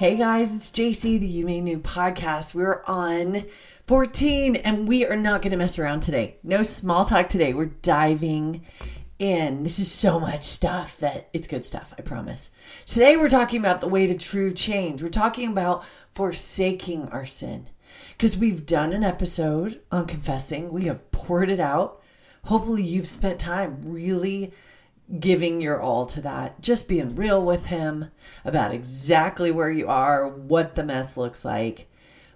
Hey guys, it's JC, the You May New podcast. We're on 14 and we are not going to mess around today. No small talk today. We're diving in. This is so much stuff that it's good stuff, I promise. Today we're talking about the way to true change. We're talking about forsaking our sin because we've done an episode on confessing, we have poured it out. Hopefully, you've spent time really giving your all to that, just being real with him about exactly where you are, what the mess looks like.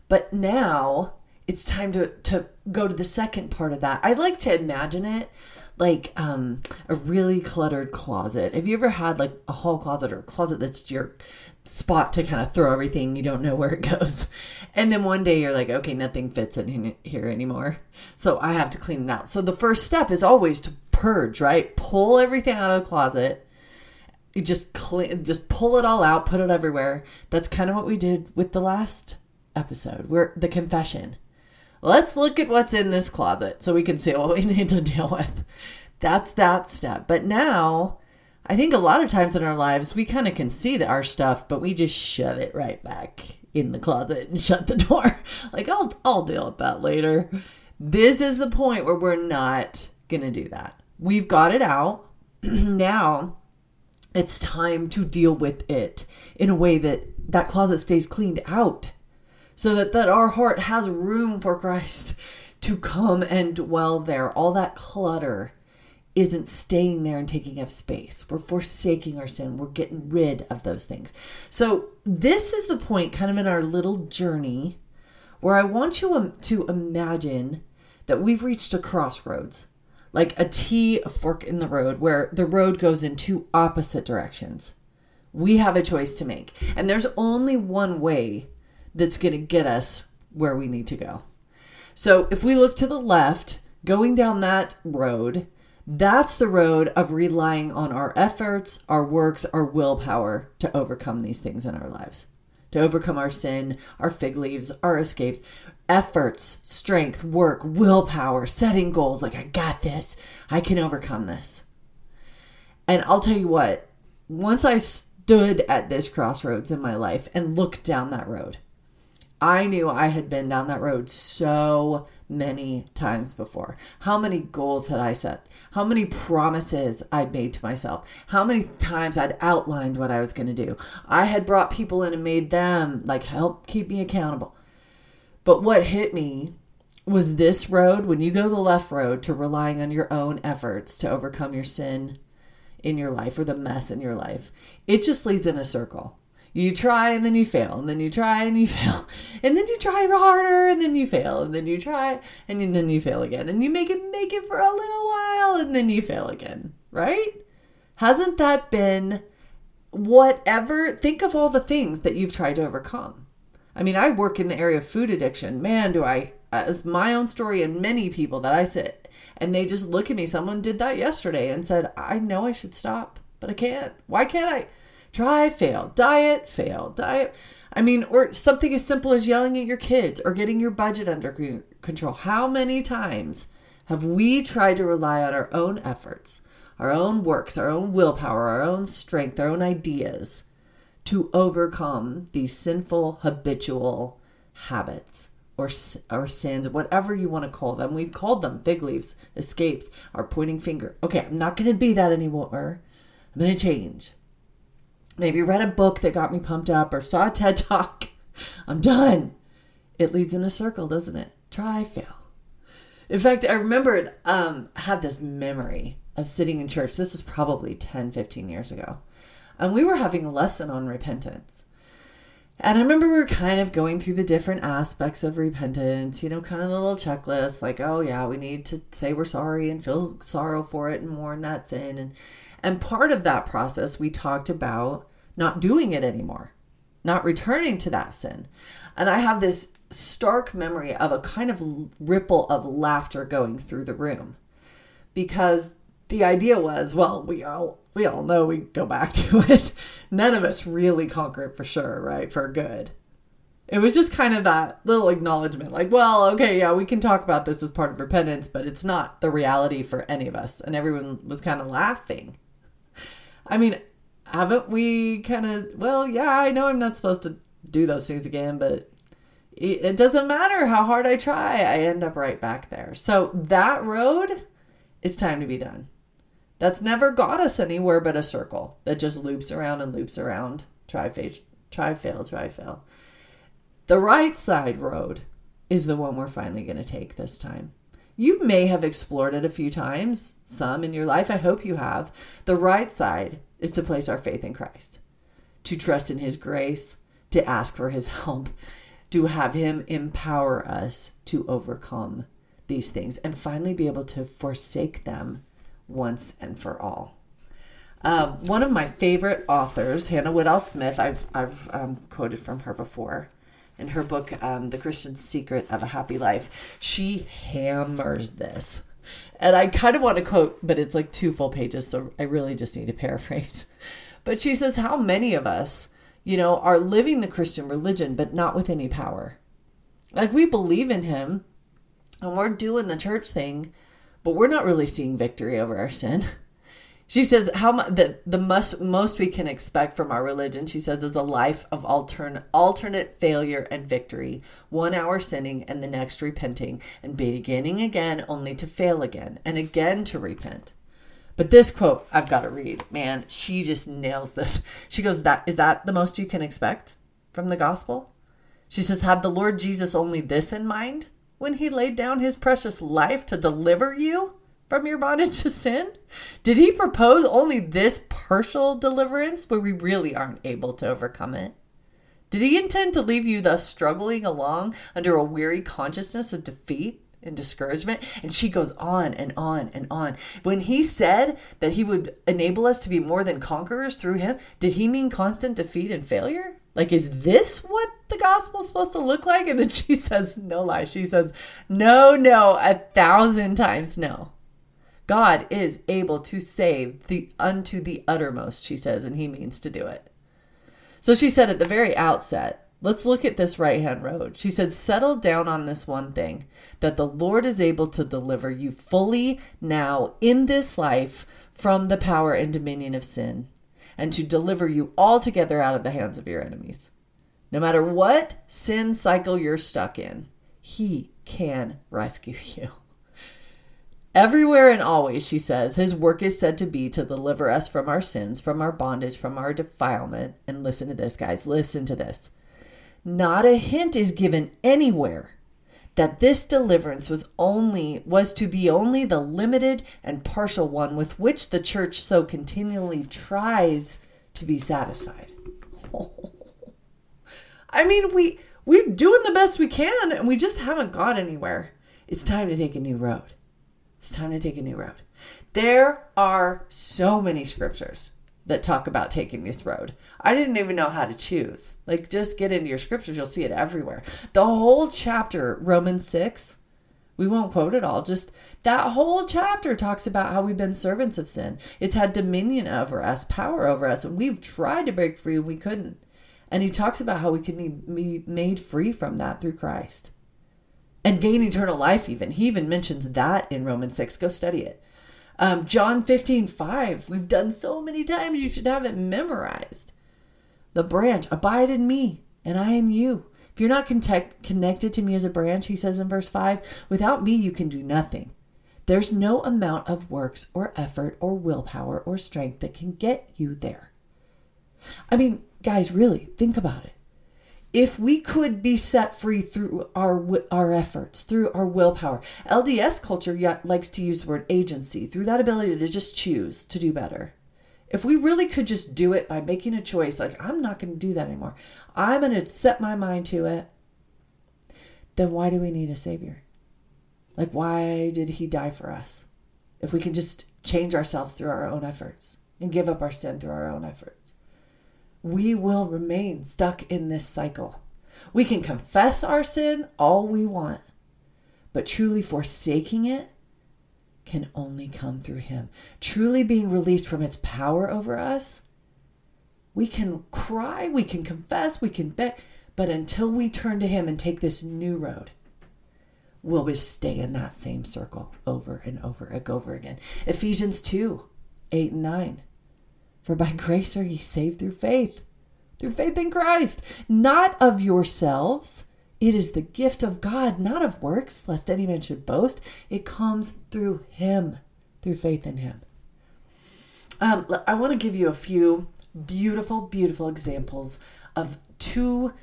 But now it's time to, to go to the second part of that. I like to imagine it like um, a really cluttered closet. Have you ever had like a hall closet or a closet that's your spot to kind of throw everything you don't know where it goes and then one day you're like okay nothing fits in here anymore so i have to clean it out so the first step is always to purge right? Pull everything out of the closet. You just clean just pull it all out put it everywhere. That's kind of what we did with the last episode. Where the confession. Let's look at what's in this closet so we can see what we need to deal with. That's that step. But now I think a lot of times in our lives, we kind of can see our stuff, but we just shove it right back in the closet and shut the door. like, I'll, I'll deal with that later. This is the point where we're not going to do that. We've got it out. now it's time to deal with it in a way that that closet stays cleaned out so that, that our heart has room for Christ to come and dwell there. All that clutter isn't staying there and taking up space. We're forsaking our sin. We're getting rid of those things. So, this is the point, kind of in our little journey, where I want you um, to imagine that we've reached a crossroads, like a T, a fork in the road, where the road goes in two opposite directions. We have a choice to make. And there's only one way that's going to get us where we need to go. So, if we look to the left, going down that road, that's the road of relying on our efforts, our works, our willpower to overcome these things in our lives, to overcome our sin, our fig leaves, our escapes, efforts, strength, work, willpower, setting goals like, I got this, I can overcome this. And I'll tell you what, once I stood at this crossroads in my life and looked down that road, I knew I had been down that road so many times before. How many goals had I set? How many promises I'd made to myself? How many times I'd outlined what I was going to do? I had brought people in and made them like help keep me accountable. But what hit me was this road, when you go the left road to relying on your own efforts to overcome your sin in your life or the mess in your life, it just leads in a circle. You try and then you fail and then you try and you fail and then you try harder and then you fail and then you try and then you fail again. And you make it make it for a little while and then you fail again right? Hasn't that been whatever? Think of all the things that you've tried to overcome i mean i work in the area of food addiction man do I—it's uh, my own story and many people that i sit and they just look at me someone did that yesterday and said i know i should stop but i can't why can't i Try, fail. Diet, fail. Diet. I mean, or something as simple as yelling at your kids or getting your budget under control. How many times have we tried to rely on our own efforts, our own works, our own willpower, our own strength, our own ideas to overcome these sinful, habitual habits? or or sins, whatever you want to call them. We've called them fig leaves, escapes, our pointing finger. Okay, I'm not going to be that anymore. I'm going to change maybe read a book that got me pumped up or saw a TED talk. I'm done. It leads in a circle, doesn't it? Try, fail. In fact, I remembered um, I had this memory of sitting in church. This was probably 10, 15 years ago. And we were having a lesson on repentance. And I remember we were kind of going through the different aspects of repentance, you know, kind of the little checklist, like, oh yeah, we need to say we're sorry and feel sorrow for it and mourn that sin. And and part of that process, we talked about not doing it anymore, not returning to that sin. And I have this stark memory of a kind of ripple of laughter going through the room because the idea was, well, we all we all know we go back to it. None of us really conquer it for sure, right? For good. It was just kind of that little acknowledgement, like, well, okay, yeah, we can talk about this as part of repentance, but it's not the reality for any of us. And everyone was kind of laughing. I mean, haven't we kind of, well, yeah, I know I'm not supposed to do those things again, but it doesn't matter how hard I try, I end up right back there. So that road, it's time to be done. That's never got us anywhere but a circle that just loops around and loops around. Try, fail, try, fail, try, fail. The right side road is the one we're finally going to take this time. You may have explored it a few times, some in your life. I hope you have. The right side is to place our faith in Christ, to trust in His grace, to ask for His help, to have Him empower us to overcome these things and finally be able to forsake them once and for all. Um, one of my favorite authors, Hannah Whitall Smith, I've, I've um, quoted from her before in her book, um, The Christian Secret of a Happy Life. She hammers this. And I kind of want to quote, but it's like two full pages, so I really just need to paraphrase. But she says, How many of us, you know, are living the Christian religion, but not with any power? Like we believe in Him and we're doing the church thing, but we're not really seeing victory over our sin. She says how the, the most most we can expect from our religion, she says, is a life of alternate alternate failure and victory. One hour sinning and the next repenting and beginning again only to fail again and again to repent. But this quote I've got to read. Man, she just nails this. She goes, That is that the most you can expect from the gospel? She says, Have the Lord Jesus only this in mind? When he laid down his precious life to deliver you from your bondage to sin? Did he propose only this partial deliverance where we really aren't able to overcome it? Did he intend to leave you thus struggling along under a weary consciousness of defeat and discouragement? And she goes on and on and on. When he said that he would enable us to be more than conquerors through him, did he mean constant defeat and failure? Like, is this what the gospel's supposed to look like? And then she says, no lie. She says, no, no, a thousand times no. God is able to save the unto the uttermost, she says, and he means to do it. So she said at the very outset, let's look at this right hand road. She said, settle down on this one thing that the Lord is able to deliver you fully now in this life from the power and dominion of sin and to deliver you altogether out of the hands of your enemies. No matter what sin cycle you're stuck in, He can rescue you. Everywhere and always, she says, his work is said to be to deliver us from our sins, from our bondage, from our defilement. And listen to this, guys, listen to this. Not a hint is given anywhere that this deliverance was only was to be only the limited and partial one with which the church so continually tries to be satisfied. I mean, we we're doing the best we can and we just haven't got anywhere. It's time to take a new road. It's time to take a new road. There are so many scriptures that talk about taking this road. I didn't even know how to choose. Like, just get into your scriptures, you'll see it everywhere. The whole chapter, Romans 6, we won't quote it all, just that whole chapter talks about how we've been servants of sin. It's had dominion over us, power over us, and we've tried to break free and we couldn't. And he talks about how we can be made free from that through Christ and gain eternal life, even. He even mentions that in Romans 6. Go study it. Um, John 15, 5, we've done so many times, you should have it memorized. The branch, abide in me, and I in you. If you're not connect, connected to me as a branch, he says in verse 5, without me you can do nothing. There's no amount of works or effort or willpower or strength that can get you there. I mean, guys, really, think about it if we could be set free through our our efforts through our willpower. Lds culture likes to use the word agency through that ability to just choose to do better. If we really could just do it by making a choice like i'm not going to do that anymore. I'm going to set my mind to it then why do we need a savior? Like why did he die for us? If we can just change ourselves through our own efforts and give up our sin through our own efforts we will remain stuck in this cycle. We can confess our sin all we want, but truly forsaking it can only come through Him. Truly being released from its power over us, we can cry, we can confess, we can beg, but until we turn to Him and take this new road, we'll just stay in that same circle over and over and over again. Ephesians 2 8 and 9. For by grace are ye saved through faith, through faith in Christ, not of yourselves. It is the gift of God, not of works, lest any man should boast. It comes through Him, through faith in Him. Um, I want to give you a few beautiful, beautiful examples of two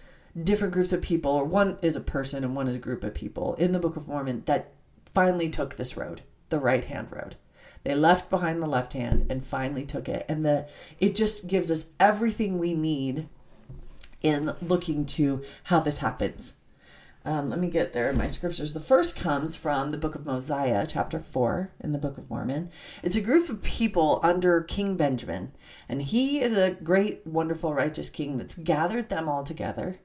different groups of people, or one is a person and one is a group of people in the Book of Mormon that finally took this road, the right hand road. They left behind the left hand and finally took it. And the it just gives us everything we need in looking to how this happens. Um, let me get there in my scriptures. The first comes from the book of Mosiah, chapter 4 in the book of Mormon. It's a group of people under King Benjamin, and he is a great, wonderful, righteous king that's gathered them all together.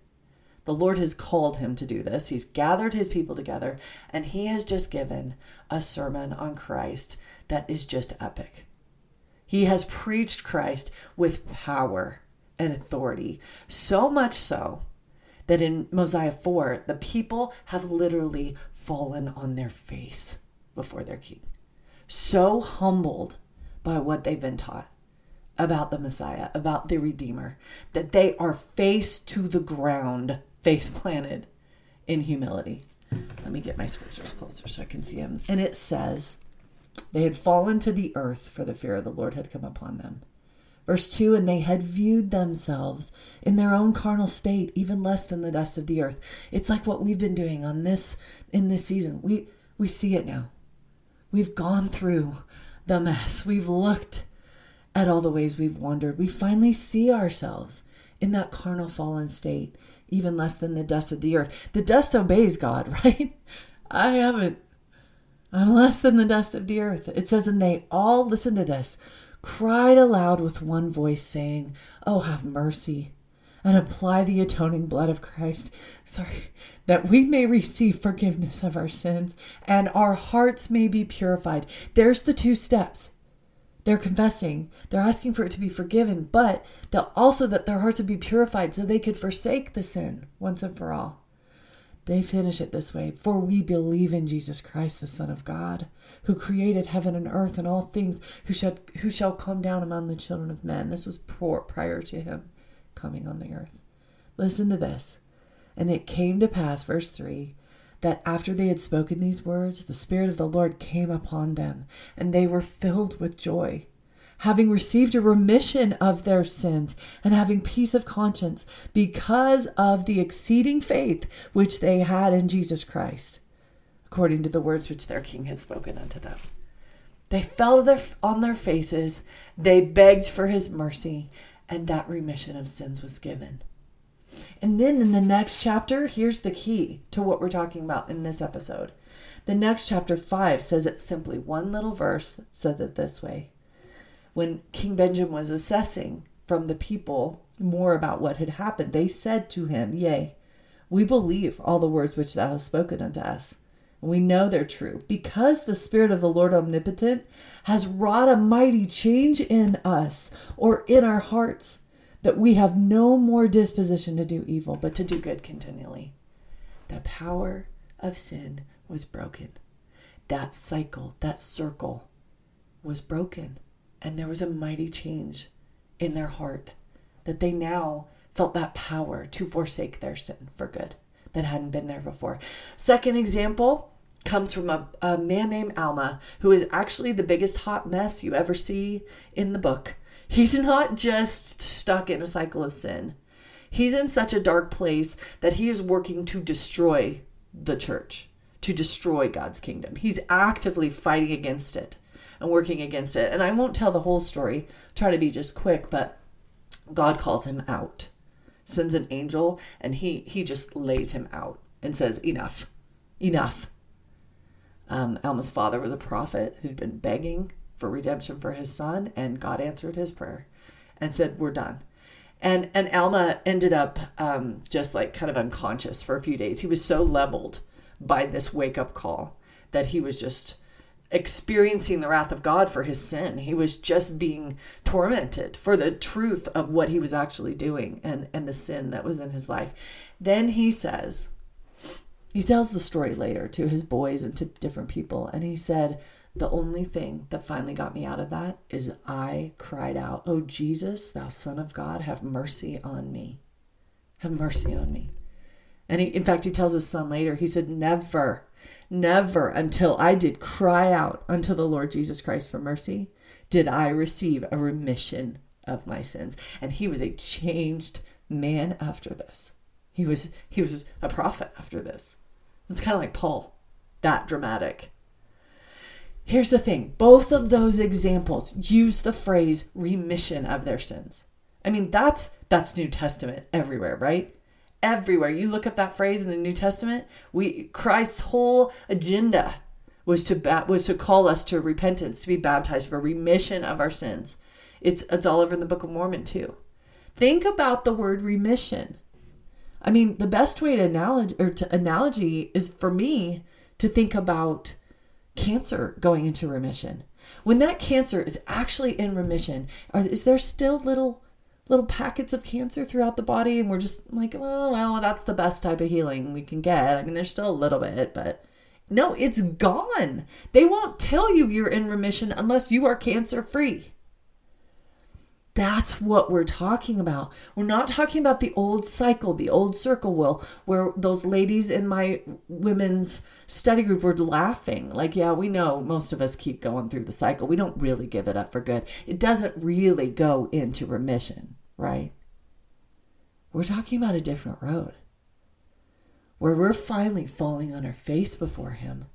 The Lord has called him to do this. He's gathered his people together, and he has just given a sermon on Christ that is just epic. He has preached Christ with power and authority, so much so that in Mosiah 4, the people have literally fallen on their face before their king. So humbled by what they've been taught about the Messiah, about the Redeemer, that they are face to the ground, face planted in humility. Let me get my scriptures closer so I can see them. And it says, They had fallen to the earth, for the fear of the Lord had come upon them. Verse 2 And they had viewed themselves in their own carnal state, even less than the dust of the earth. It's like what we've been doing on this in this season. We we see it now. We've gone through the mess. We've looked at all the ways we've wandered. We finally see ourselves in that carnal fallen state, even less than the dust of the earth. The dust obeys God, right? I haven't. I'm less than the dust of the earth. It says, and they all, listen to this, cried aloud with one voice, saying, Oh, have mercy and apply the atoning blood of Christ, sorry, that we may receive forgiveness of our sins and our hearts may be purified. There's the two steps. They're confessing, they're asking for it to be forgiven, but they'll also that their hearts would be purified so they could forsake the sin once and for all. They finish it this way For we believe in Jesus Christ, the Son of God, who created heaven and earth and all things, who shall, who shall come down among the children of men. This was prior to him coming on the earth. Listen to this. And it came to pass, verse 3, that after they had spoken these words, the Spirit of the Lord came upon them, and they were filled with joy having received a remission of their sins and having peace of conscience because of the exceeding faith which they had in Jesus Christ, according to the words which their king had spoken unto them. They fell on their faces, they begged for his mercy, and that remission of sins was given. And then in the next chapter, here's the key to what we're talking about in this episode. The next chapter 5 says it's simply one little verse said it this way when King Benjamin was assessing from the people more about what had happened, they said to him, Yea, we believe all the words which thou hast spoken unto us. And we know they're true, because the Spirit of the Lord Omnipotent has wrought a mighty change in us or in our hearts, that we have no more disposition to do evil, but to do good continually. The power of sin was broken. That cycle, that circle was broken. And there was a mighty change in their heart that they now felt that power to forsake their sin for good that hadn't been there before. Second example comes from a, a man named Alma, who is actually the biggest hot mess you ever see in the book. He's not just stuck in a cycle of sin. He's in such a dark place that he is working to destroy the church, to destroy God's kingdom. He's actively fighting against it and working against it. And I won't tell the whole story, try to be just quick, but God calls him out, sends an angel, and he, he just lays him out and says, Enough, enough. Um, Alma's father was a prophet who'd been begging for redemption for his son, and God answered his prayer and said, We're done. And, and Alma ended up um, just like kind of unconscious for a few days. He was so leveled by this wake up call that he was just experiencing the wrath of God for his sin. He was just being tormented for the truth of what he was actually doing and, and the sin that was in his life. Then he says, he tells the story later to his boys and to different people, and he said, The only thing that finally got me out of that is I cried out, Oh, Jesus, thou Son of God, have mercy on me. Have mercy on me. And he, in fact, he tells his son later, he said, Never, never until I did cry out unto the Lord Jesus Christ for mercy did I receive a remission of my sins. And he was a changed man after this. He was he was a prophet after this. It's kind of like Paul, that dramatic. Here's the thing both of those examples use the phrase remission of their sins. I mean, that's that's New Testament everywhere, right? Everywhere. You look up that phrase in the New Testament, we Christ's whole agenda was to was to call us to repentance, to be baptized for remission of our sins. It's it's all over in the Book of Mormon too. Think about the word remission. I mean, the best way to analogy or to analogy is for me to think about cancer going into remission. When that cancer is actually in remission, are, is there still little little packets of cancer throughout the body and we're just like, oh, well, that's the best type of healing we can get. I mean, there's still a little bit, but no, it's gone. They won't tell you you're in remission unless you are cancer free. That's what we're talking about. We're not talking about the old cycle, the old circle will, where those ladies in my women's study group were laughing. Like, yeah, we know most of us keep going through the cycle. We don't really give it up for good. It doesn't really go into remission, right? We're talking about a different road where we're finally falling on our face before Him,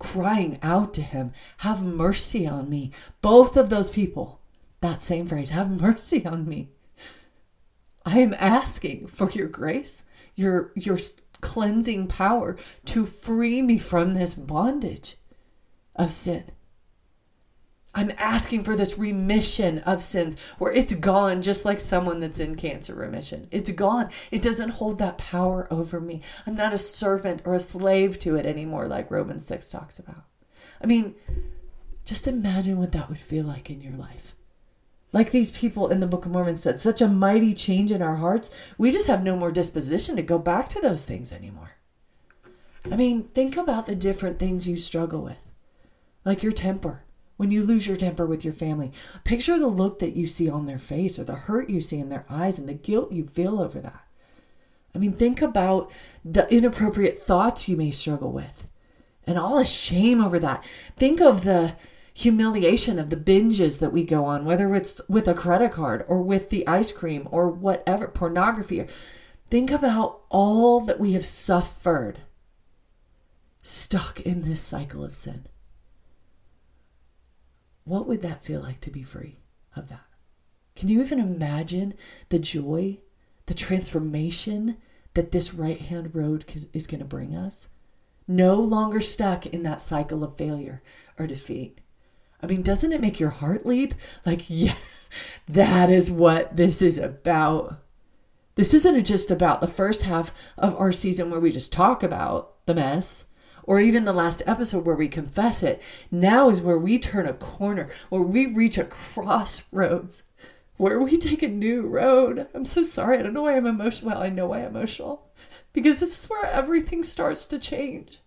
crying out to Him, Have mercy on me. Both of those people that same phrase, have mercy on me. I am asking for your grace, your your cleansing power to free me from this bondage of sin. I'm asking for this remission of sins where it's gone, just like someone that's in cancer remission. It's gone. It doesn't hold that power over me. I'm not a servant or a slave to it anymore, like Romans 6 talks about. I mean, just imagine what that would feel like in your life like these people in the Book of Mormon said, such a mighty change in our hearts, we just have no more disposition to go back to those things anymore. I mean, think about the different things you struggle with, like your temper. When you lose your temper with your family, picture the look that you see on their face or the hurt you see in their eyes and the guilt you feel over that. I mean, think about the inappropriate thoughts you may struggle with and all the shame over that. Think of the humiliation of the binges that we go on, whether it's with a credit card or with the ice cream or whatever, pornography. Think about all that we have suffered stuck in this cycle of sin. What would that feel like to be free of that? Can you even imagine the joy, the transformation that this right hand road is going to bring us? No longer stuck in that cycle of failure or defeat. I mean, doesn't it make your heart leap? Like, yeah, that is what this is about. This isn't just about the first half of our season where we just talk about the mess or even the last episode where we confess it. Now is where we turn a corner, where we reach a crossroads, where we take a new road. I'm so sorry. I don't know why I'm emotional. Well, I know why I'm emotional because this is where everything starts to change.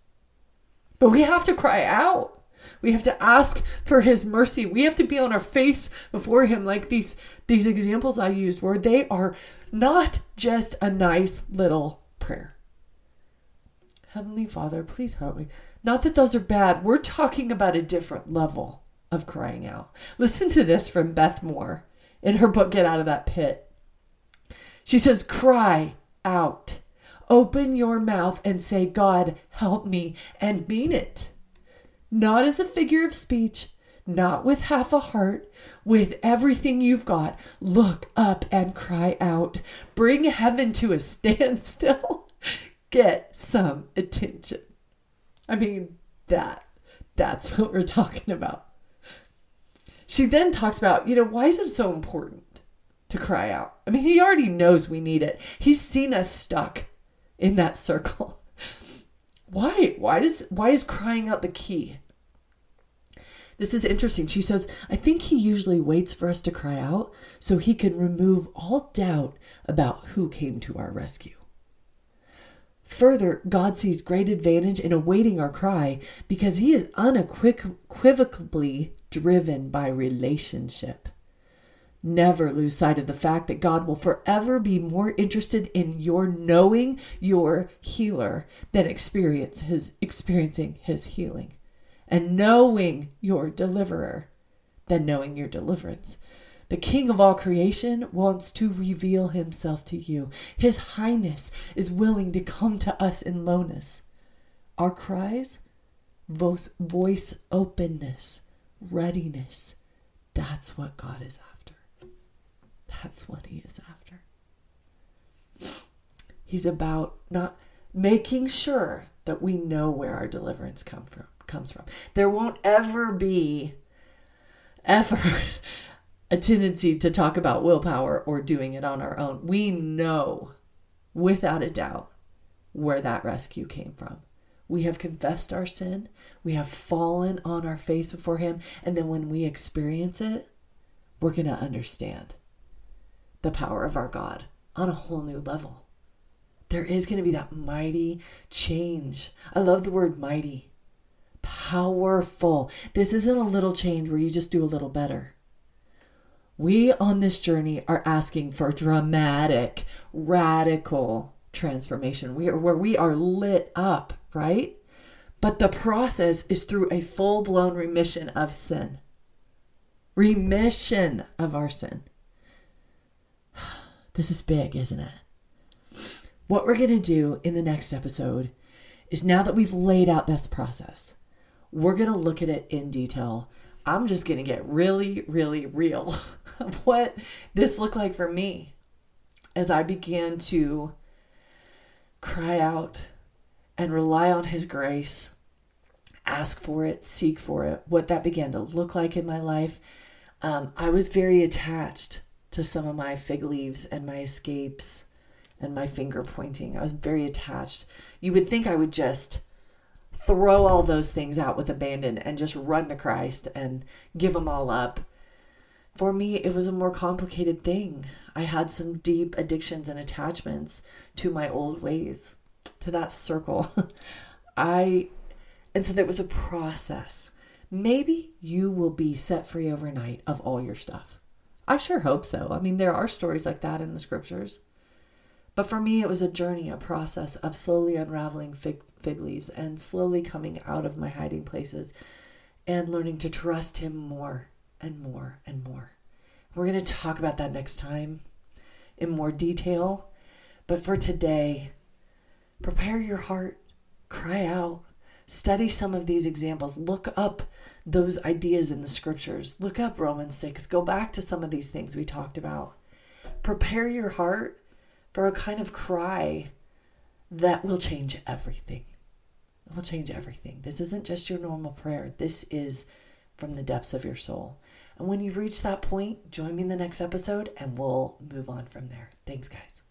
But we have to cry out. We have to ask for his mercy. We have to be on our face before him like these these examples I used where they are not just a nice little prayer. Heavenly Father, please help me. Not that those are bad. We're talking about a different level of crying out. Listen to this from Beth Moore in her book Get Out of That Pit. She says, Cry out. Open your mouth and say, God, help me, and mean it not as a figure of speech, not with half a heart, with everything you've got. Look up and cry out. Bring heaven to a standstill. Get some attention. I mean, that that's what we're talking about. She then talks about, you know, why is it so important to cry out? I mean, he already knows we need it. He's seen us stuck in that circle. Why? Why does why is crying out the key? This is interesting. She says, I think he usually waits for us to cry out so he can remove all doubt about who came to our rescue. Further, God sees great advantage in awaiting our cry because he is unequivocally driven by relationship. Never lose sight of the fact that God will forever be more interested in your knowing your healer than experience his experiencing his healing and knowing your deliverer than knowing your deliverance. The King of all creation wants to reveal himself to you. His Highness is willing to come to us in lowness. Our cries, voice, openness, readiness, that's what God is after. That's what he is after. He's about not making sure that we know where our deliverance come from comes from. There won't ever be ever a tendency to talk about willpower or doing it on our own. We know without a doubt where that rescue came from. We have confessed our sin, we have fallen on our face before Him, and then when we experience it, we're going to understand the power of our God on a whole new level. There is going to be that mighty change. I love the word mighty. Powerful. This isn't a little change where you just do a little better. We on this journey are asking for dramatic, radical transformation. We are where we are lit up, right? But the process is through a full blown remission of sin. Remission of our sin. This is big, isn't it? What we're going to do in the next episode is now that we've laid out this process, we're going to look at it in detail. I'm just going to get really, really real of what this looked like for me as I began to cry out and rely on His grace, ask for it, seek for it, what that began to look like in my life. Um, I was very attached to some of my fig leaves and my escapes and my finger pointing. I was very attached. You would think I would just throw all those things out with abandon and just run to Christ and give them all up. For me, it was a more complicated thing. I had some deep addictions and attachments to my old ways, to that circle. I, and so there was a process. Maybe you will be set free overnight of all your stuff. I sure hope so. I mean, there are stories like that in the scriptures. But for me, it was a journey, a process of slowly unraveling fig, fig leaves and slowly coming out of my hiding places and learning to trust Him more and more and more. We're going to talk about that next time in more detail. But for today, prepare your heart, cry out, study some of these examples, look up those ideas in the scriptures, look up Romans 6, go back to some of these things we talked about. Prepare your heart for a kind of cry that will change everything. It will change everything. This isn't just your normal prayer, this is from the depths of your soul. And when you've reached that point, join me in the next episode and we'll move on from there. Thanks, guys.